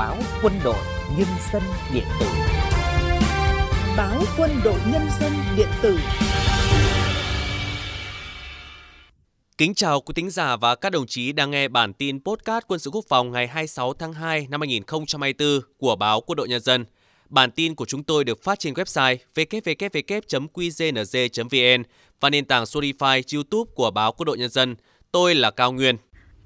báo quân đội nhân dân điện tử báo quân đội nhân dân điện tử Kính chào quý thính giả và các đồng chí đang nghe bản tin podcast quân sự quốc phòng ngày 26 tháng 2 năm 2024 của báo Quân đội Nhân dân. Bản tin của chúng tôi được phát trên website www.qznz.vn và nền tảng Spotify, YouTube của báo Quân đội Nhân dân. Tôi là Cao Nguyên.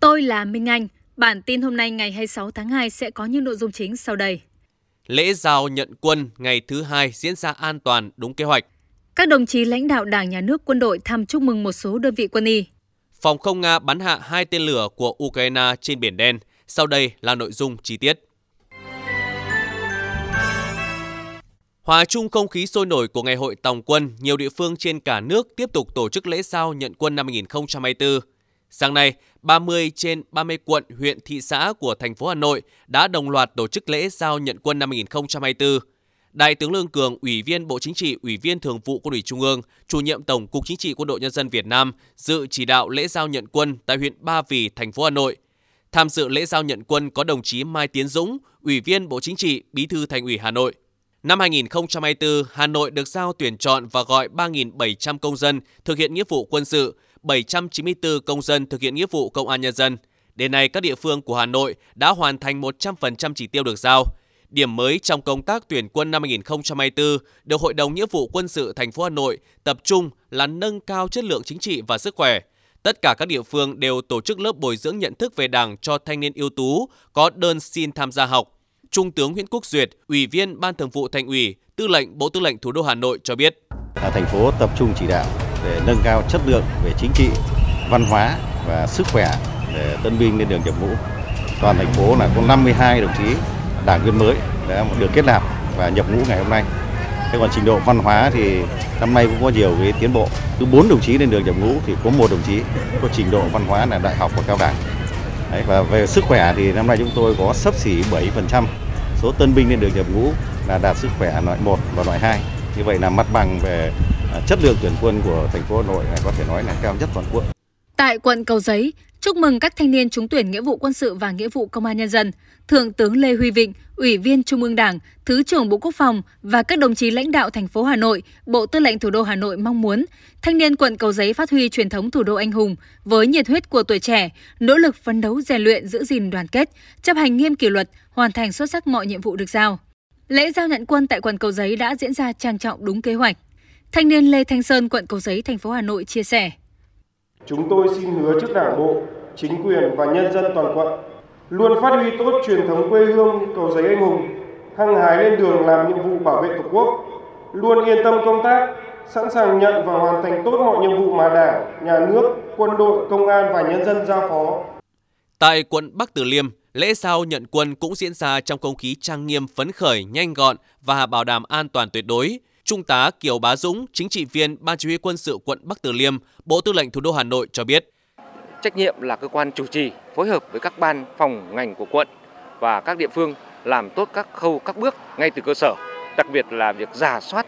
Tôi là Minh Anh. Bản tin hôm nay ngày 26 tháng 2 sẽ có những nội dung chính sau đây. Lễ giao nhận quân ngày thứ hai diễn ra an toàn đúng kế hoạch. Các đồng chí lãnh đạo Đảng, Nhà nước, quân đội thăm chúc mừng một số đơn vị quân y. Phòng không Nga bắn hạ hai tên lửa của Ukraine trên Biển Đen. Sau đây là nội dung chi tiết. Hòa chung không khí sôi nổi của Ngày hội Tòng quân, nhiều địa phương trên cả nước tiếp tục tổ chức lễ giao nhận quân năm 2024. Sáng nay, 30 trên 30 quận, huyện, thị xã của thành phố Hà Nội đã đồng loạt tổ chức lễ giao nhận quân năm 2024. Đại tướng Lương Cường, Ủy viên Bộ Chính trị, Ủy viên Thường vụ Quân ủy Trung ương, Chủ nhiệm Tổng cục Chính trị Quân đội Nhân dân Việt Nam dự chỉ đạo lễ giao nhận quân tại huyện Ba Vì, thành phố Hà Nội. Tham dự lễ giao nhận quân có đồng chí Mai Tiến Dũng, Ủy viên Bộ Chính trị, Bí thư Thành ủy Hà Nội. Năm 2024, Hà Nội được giao tuyển chọn và gọi 3.700 công dân thực hiện nghĩa vụ quân sự, 794 công dân thực hiện nghĩa vụ công an nhân dân. Đến nay, các địa phương của Hà Nội đã hoàn thành 100% chỉ tiêu được giao. Điểm mới trong công tác tuyển quân năm 2024 được Hội đồng Nghĩa vụ Quân sự thành phố Hà Nội tập trung là nâng cao chất lượng chính trị và sức khỏe. Tất cả các địa phương đều tổ chức lớp bồi dưỡng nhận thức về Đảng cho thanh niên ưu tú có đơn xin tham gia học. Trung tướng Nguyễn Quốc Duyệt, Ủy viên Ban Thường vụ Thành ủy, Tư lệnh Bộ Tư lệnh Thủ đô Hà Nội cho biết. Thành phố tập trung chỉ đạo để nâng cao chất lượng về chính trị, văn hóa và sức khỏe để tân binh lên đường nhập ngũ. Toàn thành phố là có 52 đồng chí đảng viên mới đã được kết nạp và nhập ngũ ngày hôm nay. Thế còn trình độ văn hóa thì năm nay cũng có nhiều cái tiến bộ. Cứ 4 đồng chí lên đường nhập ngũ thì có một đồng chí có trình độ văn hóa là đại học và cao đẳng. Đấy, và về sức khỏe thì năm nay chúng tôi có sấp xỉ 7% số tân binh lên đường nhập ngũ là đạt sức khỏe loại 1 và loại 2. Như vậy là mặt bằng về à, chất lượng tuyển quân của thành phố Hà Nội này có thể nói là cao nhất toàn quốc. Tại quận Cầu Giấy, chúc mừng các thanh niên trúng tuyển nghĩa vụ quân sự và nghĩa vụ công an nhân dân. Thượng tướng Lê Huy Vịnh, Ủy viên Trung ương Đảng, Thứ trưởng Bộ Quốc phòng và các đồng chí lãnh đạo thành phố Hà Nội, Bộ Tư lệnh Thủ đô Hà Nội mong muốn thanh niên quận Cầu Giấy phát huy truyền thống thủ đô anh hùng với nhiệt huyết của tuổi trẻ, nỗ lực phấn đấu rèn luyện giữ gìn đoàn kết, chấp hành nghiêm kỷ luật, hoàn thành xuất sắc mọi nhiệm vụ được giao. Lễ giao nhận quân tại quận Cầu Giấy đã diễn ra trang trọng đúng kế hoạch. Thanh niên Lê Thanh Sơn, quận Cầu Giấy, thành phố Hà Nội chia sẻ. Chúng tôi xin hứa trước Đảng bộ, chính quyền và nhân dân toàn quận luôn phát huy tốt truyền thống quê hương cầu giấy anh hùng, hăng hái lên đường làm nhiệm vụ bảo vệ Tổ quốc, luôn yên tâm công tác, sẵn sàng nhận và hoàn thành tốt mọi nhiệm vụ mà Đảng, Nhà nước, quân đội, công an và nhân dân giao phó. Tại quận Bắc Từ Liêm, lễ sau nhận quân cũng diễn ra trong không khí trang nghiêm phấn khởi, nhanh gọn và bảo đảm an toàn tuyệt đối. Trung tá Kiều Bá Dũng, chính trị viên Ban chỉ huy quân sự quận Bắc Từ Liêm, Bộ Tư lệnh Thủ đô Hà Nội cho biết. Trách nhiệm là cơ quan chủ trì phối hợp với các ban phòng ngành của quận và các địa phương làm tốt các khâu các bước ngay từ cơ sở, đặc biệt là việc giả soát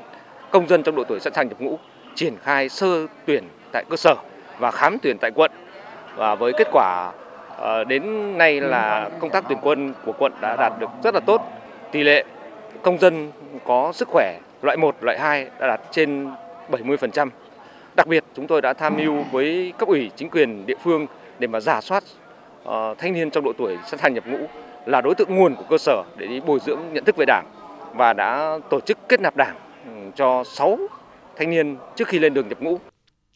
công dân trong độ tuổi sẵn sàng nhập ngũ, triển khai sơ tuyển tại cơ sở và khám tuyển tại quận. Và với kết quả Ờ, đến nay là công tác tuyển quân của quận đã đạt được rất là tốt. Tỷ lệ công dân có sức khỏe loại 1, loại 2 đã đạt trên 70%. Đặc biệt chúng tôi đã tham mưu với cấp ủy chính quyền địa phương để mà giả soát ờ, thanh niên trong độ tuổi sẵn sàng nhập ngũ là đối tượng nguồn của cơ sở để đi bồi dưỡng nhận thức về Đảng và đã tổ chức kết nạp Đảng ừ, cho 6 thanh niên trước khi lên đường nhập ngũ.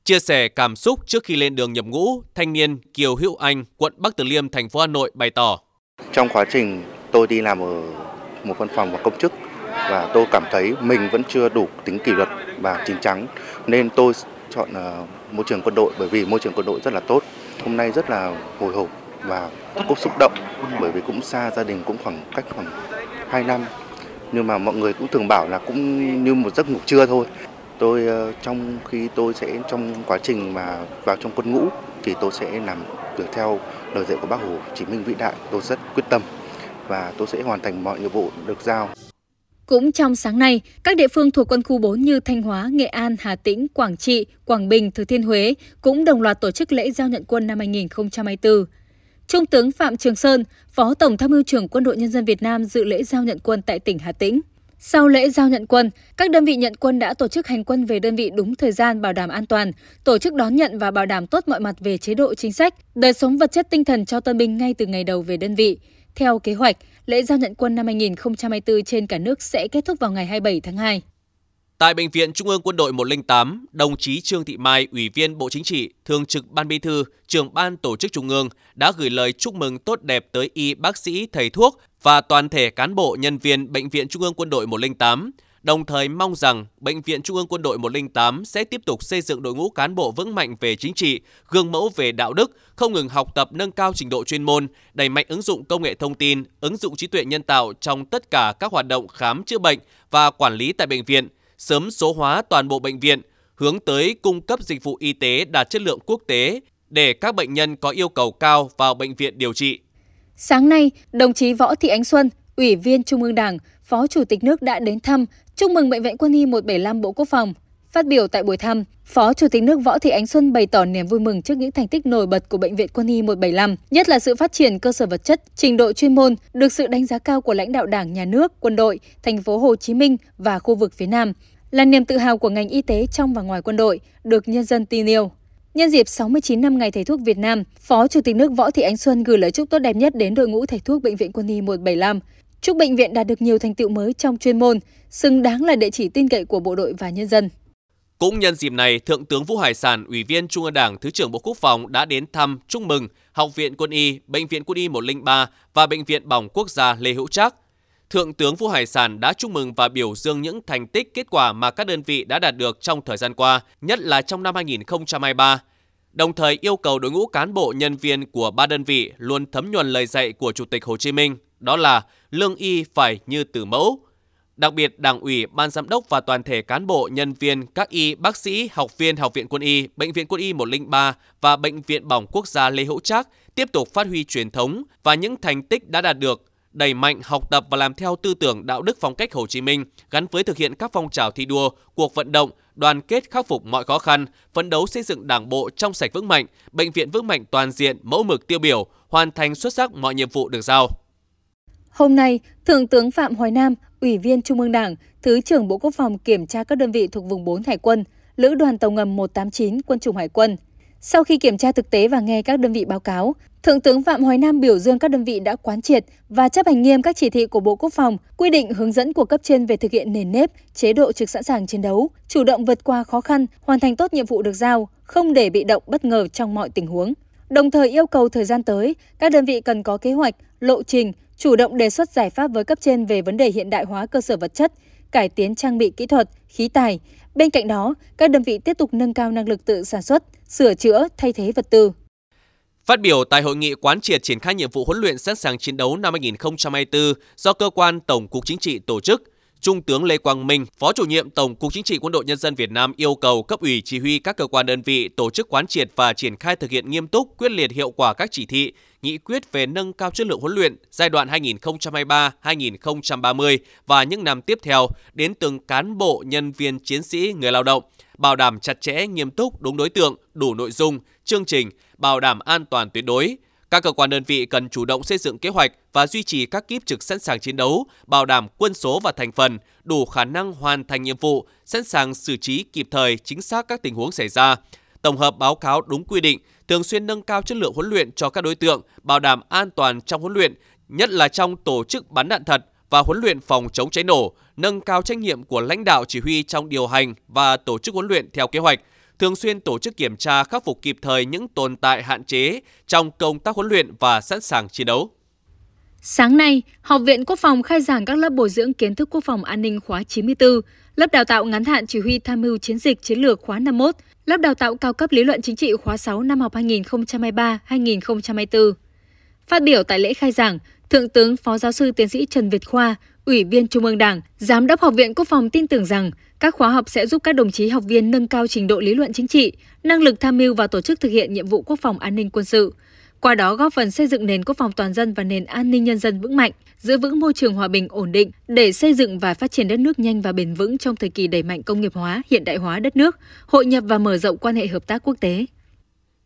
Chia sẻ cảm xúc trước khi lên đường nhập ngũ, thanh niên Kiều Hữu Anh, quận Bắc Từ Liêm, thành phố Hà Nội bày tỏ. Trong quá trình tôi đi làm ở một văn phòng và công chức và tôi cảm thấy mình vẫn chưa đủ tính kỷ luật và chính chắn nên tôi chọn ờ, môi trường quân đội bởi vì môi trường quân đội rất là tốt. Hôm nay rất là hồi hộp và cũng xúc động bởi vì cũng xa gia đình cũng khoảng cách khoảng 2 năm nhưng mà mọi người cũng thường bảo là cũng như một giấc ngủ trưa thôi. Tôi ờ, trong khi tôi sẽ trong quá trình mà vào trong quân ngũ thì tôi sẽ làm được theo lời dạy của Bác Hồ Chí Minh vĩ đại. Tôi rất quyết tâm và tôi sẽ hoàn thành mọi nhiệm vụ được giao. Cũng trong sáng nay, các địa phương thuộc quân khu 4 như Thanh Hóa, Nghệ An, Hà Tĩnh, Quảng Trị, Quảng Bình, Thừa Thiên Huế cũng đồng loạt tổ chức lễ giao nhận quân năm 2024. Trung tướng Phạm Trường Sơn, Phó Tổng tham mưu trưởng Quân đội Nhân dân Việt Nam dự lễ giao nhận quân tại tỉnh Hà Tĩnh. Sau lễ giao nhận quân, các đơn vị nhận quân đã tổ chức hành quân về đơn vị đúng thời gian bảo đảm an toàn, tổ chức đón nhận và bảo đảm tốt mọi mặt về chế độ chính sách, đời sống vật chất tinh thần cho tân binh ngay từ ngày đầu về đơn vị. Theo kế hoạch, lễ giao nhận quân năm 2024 trên cả nước sẽ kết thúc vào ngày 27 tháng 2. Tại Bệnh viện Trung ương Quân đội 108, đồng chí Trương Thị Mai, Ủy viên Bộ Chính trị, Thường trực Ban Bí thư, trưởng Ban Tổ chức Trung ương đã gửi lời chúc mừng tốt đẹp tới y bác sĩ, thầy thuốc và toàn thể cán bộ nhân viên Bệnh viện Trung ương Quân đội 108, đồng thời mong rằng Bệnh viện Trung ương Quân đội 108 sẽ tiếp tục xây dựng đội ngũ cán bộ vững mạnh về chính trị, gương mẫu về đạo đức, không ngừng học tập nâng cao trình độ chuyên môn, đẩy mạnh ứng dụng công nghệ thông tin, ứng dụng trí tuệ nhân tạo trong tất cả các hoạt động khám chữa bệnh và quản lý tại bệnh viện, sớm số hóa toàn bộ bệnh viện, hướng tới cung cấp dịch vụ y tế đạt chất lượng quốc tế để các bệnh nhân có yêu cầu cao vào bệnh viện điều trị. Sáng nay, đồng chí Võ Thị Ánh Xuân, Ủy viên Trung ương Đảng, Phó Chủ tịch nước đã đến thăm, chúc mừng Bệnh viện Quân y 175 Bộ Quốc phòng. Phát biểu tại buổi thăm, Phó Chủ tịch nước Võ Thị Ánh Xuân bày tỏ niềm vui mừng trước những thành tích nổi bật của Bệnh viện Quân y 175, nhất là sự phát triển cơ sở vật chất, trình độ chuyên môn, được sự đánh giá cao của lãnh đạo Đảng, Nhà nước, quân đội, thành phố Hồ Chí Minh và khu vực phía Nam, là niềm tự hào của ngành y tế trong và ngoài quân đội, được nhân dân tin yêu. Nhân dịp 69 năm Ngày Thầy thuốc Việt Nam, Phó Chủ tịch nước Võ Thị Ánh Xuân gửi lời chúc tốt đẹp nhất đến đội ngũ thầy thuốc Bệnh viện Quân y 175, chúc bệnh viện đạt được nhiều thành tựu mới trong chuyên môn, xứng đáng là địa chỉ tin cậy của bộ đội và nhân dân. Cũng nhân dịp này, Thượng tướng Vũ Hải Sản, Ủy viên Trung ương Đảng, Thứ trưởng Bộ Quốc phòng đã đến thăm, chúc mừng Học viện Quân y, Bệnh viện Quân y 103 và Bệnh viện Bỏng Quốc gia Lê Hữu Trác. Thượng tướng Vũ Hải Sản đã chúc mừng và biểu dương những thành tích kết quả mà các đơn vị đã đạt được trong thời gian qua, nhất là trong năm 2023 đồng thời yêu cầu đội ngũ cán bộ nhân viên của ba đơn vị luôn thấm nhuần lời dạy của Chủ tịch Hồ Chí Minh, đó là lương y phải như từ mẫu. Đặc biệt, Đảng ủy, Ban giám đốc và toàn thể cán bộ, nhân viên, các y, bác sĩ, học viên Học viện Quân y, Bệnh viện Quân y 103 và Bệnh viện Bỏng Quốc gia Lê Hữu Trác tiếp tục phát huy truyền thống và những thành tích đã đạt được, đẩy mạnh học tập và làm theo tư tưởng đạo đức phong cách Hồ Chí Minh gắn với thực hiện các phong trào thi đua, cuộc vận động, đoàn kết khắc phục mọi khó khăn, phấn đấu xây dựng Đảng bộ trong sạch vững mạnh, bệnh viện vững mạnh toàn diện, mẫu mực tiêu biểu, hoàn thành xuất sắc mọi nhiệm vụ được giao. Hôm nay, Thượng tướng Phạm Hoài Nam, Ủy viên Trung ương Đảng, Thứ trưởng Bộ Quốc phòng kiểm tra các đơn vị thuộc vùng 4 Hải quân, Lữ đoàn tàu ngầm 189 Quân chủng Hải quân. Sau khi kiểm tra thực tế và nghe các đơn vị báo cáo, Thượng tướng Phạm Hoài Nam biểu dương các đơn vị đã quán triệt và chấp hành nghiêm các chỉ thị của Bộ Quốc phòng, quy định hướng dẫn của cấp trên về thực hiện nền nếp, chế độ trực sẵn sàng chiến đấu, chủ động vượt qua khó khăn, hoàn thành tốt nhiệm vụ được giao, không để bị động bất ngờ trong mọi tình huống. Đồng thời yêu cầu thời gian tới, các đơn vị cần có kế hoạch, lộ trình, chủ động đề xuất giải pháp với cấp trên về vấn đề hiện đại hóa cơ sở vật chất, cải tiến trang bị kỹ thuật, khí tài. Bên cạnh đó, các đơn vị tiếp tục nâng cao năng lực tự sản xuất, sửa chữa, thay thế vật tư. Phát biểu tại hội nghị quán triệt triển khai nhiệm vụ huấn luyện sẵn sàng chiến đấu năm 2024 do cơ quan Tổng cục Chính trị tổ chức, Trung tướng Lê Quang Minh, Phó chủ nhiệm Tổng cục Chính trị Quân đội Nhân dân Việt Nam yêu cầu cấp ủy chỉ huy các cơ quan đơn vị tổ chức quán triệt và triển khai thực hiện nghiêm túc, quyết liệt hiệu quả các chỉ thị, nghị quyết về nâng cao chất lượng huấn luyện giai đoạn 2023-2030 và những năm tiếp theo đến từng cán bộ, nhân viên, chiến sĩ, người lao động, bảo đảm chặt chẽ, nghiêm túc, đúng đối tượng, đủ nội dung, chương trình, bảo đảm an toàn tuyệt đối. Các cơ quan đơn vị cần chủ động xây dựng kế hoạch và duy trì các kíp trực sẵn sàng chiến đấu, bảo đảm quân số và thành phần, đủ khả năng hoàn thành nhiệm vụ, sẵn sàng xử trí kịp thời chính xác các tình huống xảy ra, tổng hợp báo cáo đúng quy định, thường xuyên nâng cao chất lượng huấn luyện cho các đối tượng, bảo đảm an toàn trong huấn luyện, nhất là trong tổ chức bắn đạn thật và huấn luyện phòng chống cháy nổ, nâng cao trách nhiệm của lãnh đạo chỉ huy trong điều hành và tổ chức huấn luyện theo kế hoạch, thường xuyên tổ chức kiểm tra khắc phục kịp thời những tồn tại hạn chế trong công tác huấn luyện và sẵn sàng chiến đấu. Sáng nay, Học viện Quốc phòng khai giảng các lớp bồi dưỡng kiến thức quốc phòng an ninh khóa 94, lớp đào tạo ngắn hạn chỉ huy tham mưu chiến dịch chiến lược khóa 51, lớp đào tạo cao cấp lý luận chính trị khóa 6 năm học 2023-2024. Phát biểu tại lễ khai giảng, Thượng tướng Phó Giáo sư Tiến sĩ Trần Việt Khoa, Ủy viên Trung ương Đảng, Giám đốc Học viện Quốc phòng tin tưởng rằng các khóa học sẽ giúp các đồng chí học viên nâng cao trình độ lý luận chính trị, năng lực tham mưu và tổ chức thực hiện nhiệm vụ quốc phòng an ninh quân sự. Qua đó góp phần xây dựng nền quốc phòng toàn dân và nền an ninh nhân dân vững mạnh, giữ vững môi trường hòa bình ổn định để xây dựng và phát triển đất nước nhanh và bền vững trong thời kỳ đẩy mạnh công nghiệp hóa, hiện đại hóa đất nước, hội nhập và mở rộng quan hệ hợp tác quốc tế.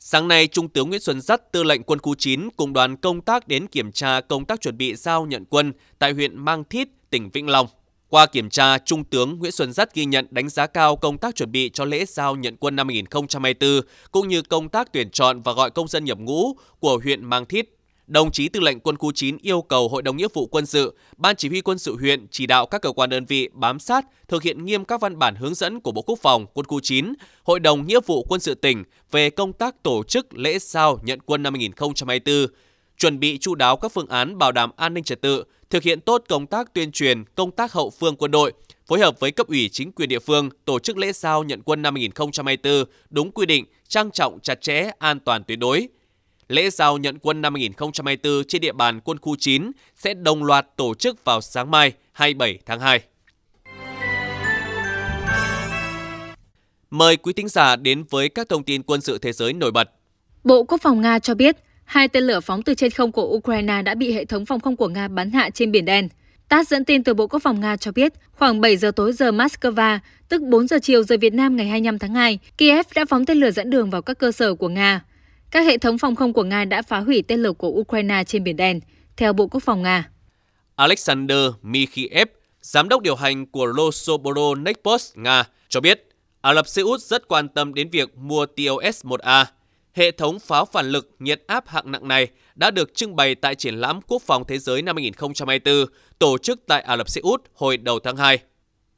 Sáng nay, Trung tướng Nguyễn Xuân Dắt, tư lệnh quân khu 9 cùng đoàn công tác đến kiểm tra công tác chuẩn bị giao nhận quân tại huyện Mang Thít, tỉnh Vĩnh Long. Qua kiểm tra, Trung tướng Nguyễn Xuân Dắt ghi nhận đánh giá cao công tác chuẩn bị cho lễ giao nhận quân năm 2024, cũng như công tác tuyển chọn và gọi công dân nhập ngũ của huyện Mang Thít. Đồng chí Tư lệnh Quân khu 9 yêu cầu Hội đồng Nghĩa vụ Quân sự, Ban Chỉ huy Quân sự huyện chỉ đạo các cơ quan đơn vị bám sát, thực hiện nghiêm các văn bản hướng dẫn của Bộ Quốc phòng Quân khu 9, Hội đồng Nghĩa vụ Quân sự tỉnh về công tác tổ chức lễ giao nhận quân năm 2024, chuẩn bị chu đáo các phương án bảo đảm an ninh trật tự, thực hiện tốt công tác tuyên truyền, công tác hậu phương quân đội, phối hợp với cấp ủy chính quyền địa phương tổ chức lễ giao nhận quân năm 2024 đúng quy định, trang trọng chặt chẽ, an toàn tuyệt đối. Lễ giao nhận quân năm 2024 trên địa bàn quân khu 9 sẽ đồng loạt tổ chức vào sáng mai 27 tháng 2. Mời quý thính giả đến với các thông tin quân sự thế giới nổi bật. Bộ Quốc phòng Nga cho biết hai tên lửa phóng từ trên không của Ukraine đã bị hệ thống phòng không của Nga bắn hạ trên Biển Đen. TASS dẫn tin từ Bộ Quốc phòng Nga cho biết, khoảng 7 giờ tối giờ Moscow, tức 4 giờ chiều giờ Việt Nam ngày 25 tháng 2, Kiev đã phóng tên lửa dẫn đường vào các cơ sở của Nga. Các hệ thống phòng không của Nga đã phá hủy tên lửa của Ukraine trên Biển Đen, theo Bộ Quốc phòng Nga. Alexander Mikhiev, giám đốc điều hành của Rosoboronexport Nga, cho biết Ả Rập Xê Út rất quan tâm đến việc mua TOS-1A. Hệ thống pháo phản lực nhiệt áp hạng nặng này đã được trưng bày tại triển lãm Quốc phòng Thế giới năm 2024, tổ chức tại Ả Rập Xê Út hồi đầu tháng 2.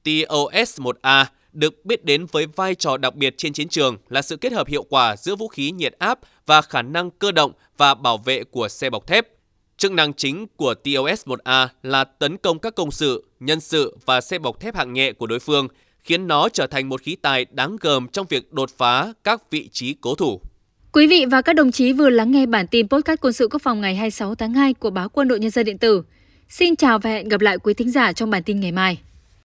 TOS-1A được biết đến với vai trò đặc biệt trên chiến trường là sự kết hợp hiệu quả giữa vũ khí nhiệt áp và khả năng cơ động và bảo vệ của xe bọc thép. Chức năng chính của TOS-1A là tấn công các công sự, nhân sự và xe bọc thép hạng nhẹ của đối phương, khiến nó trở thành một khí tài đáng gờm trong việc đột phá các vị trí cố thủ. Quý vị và các đồng chí vừa lắng nghe bản tin podcast quân sự quốc phòng ngày 26 tháng 2 của báo Quân đội Nhân dân điện tử. Xin chào và hẹn gặp lại quý thính giả trong bản tin ngày mai.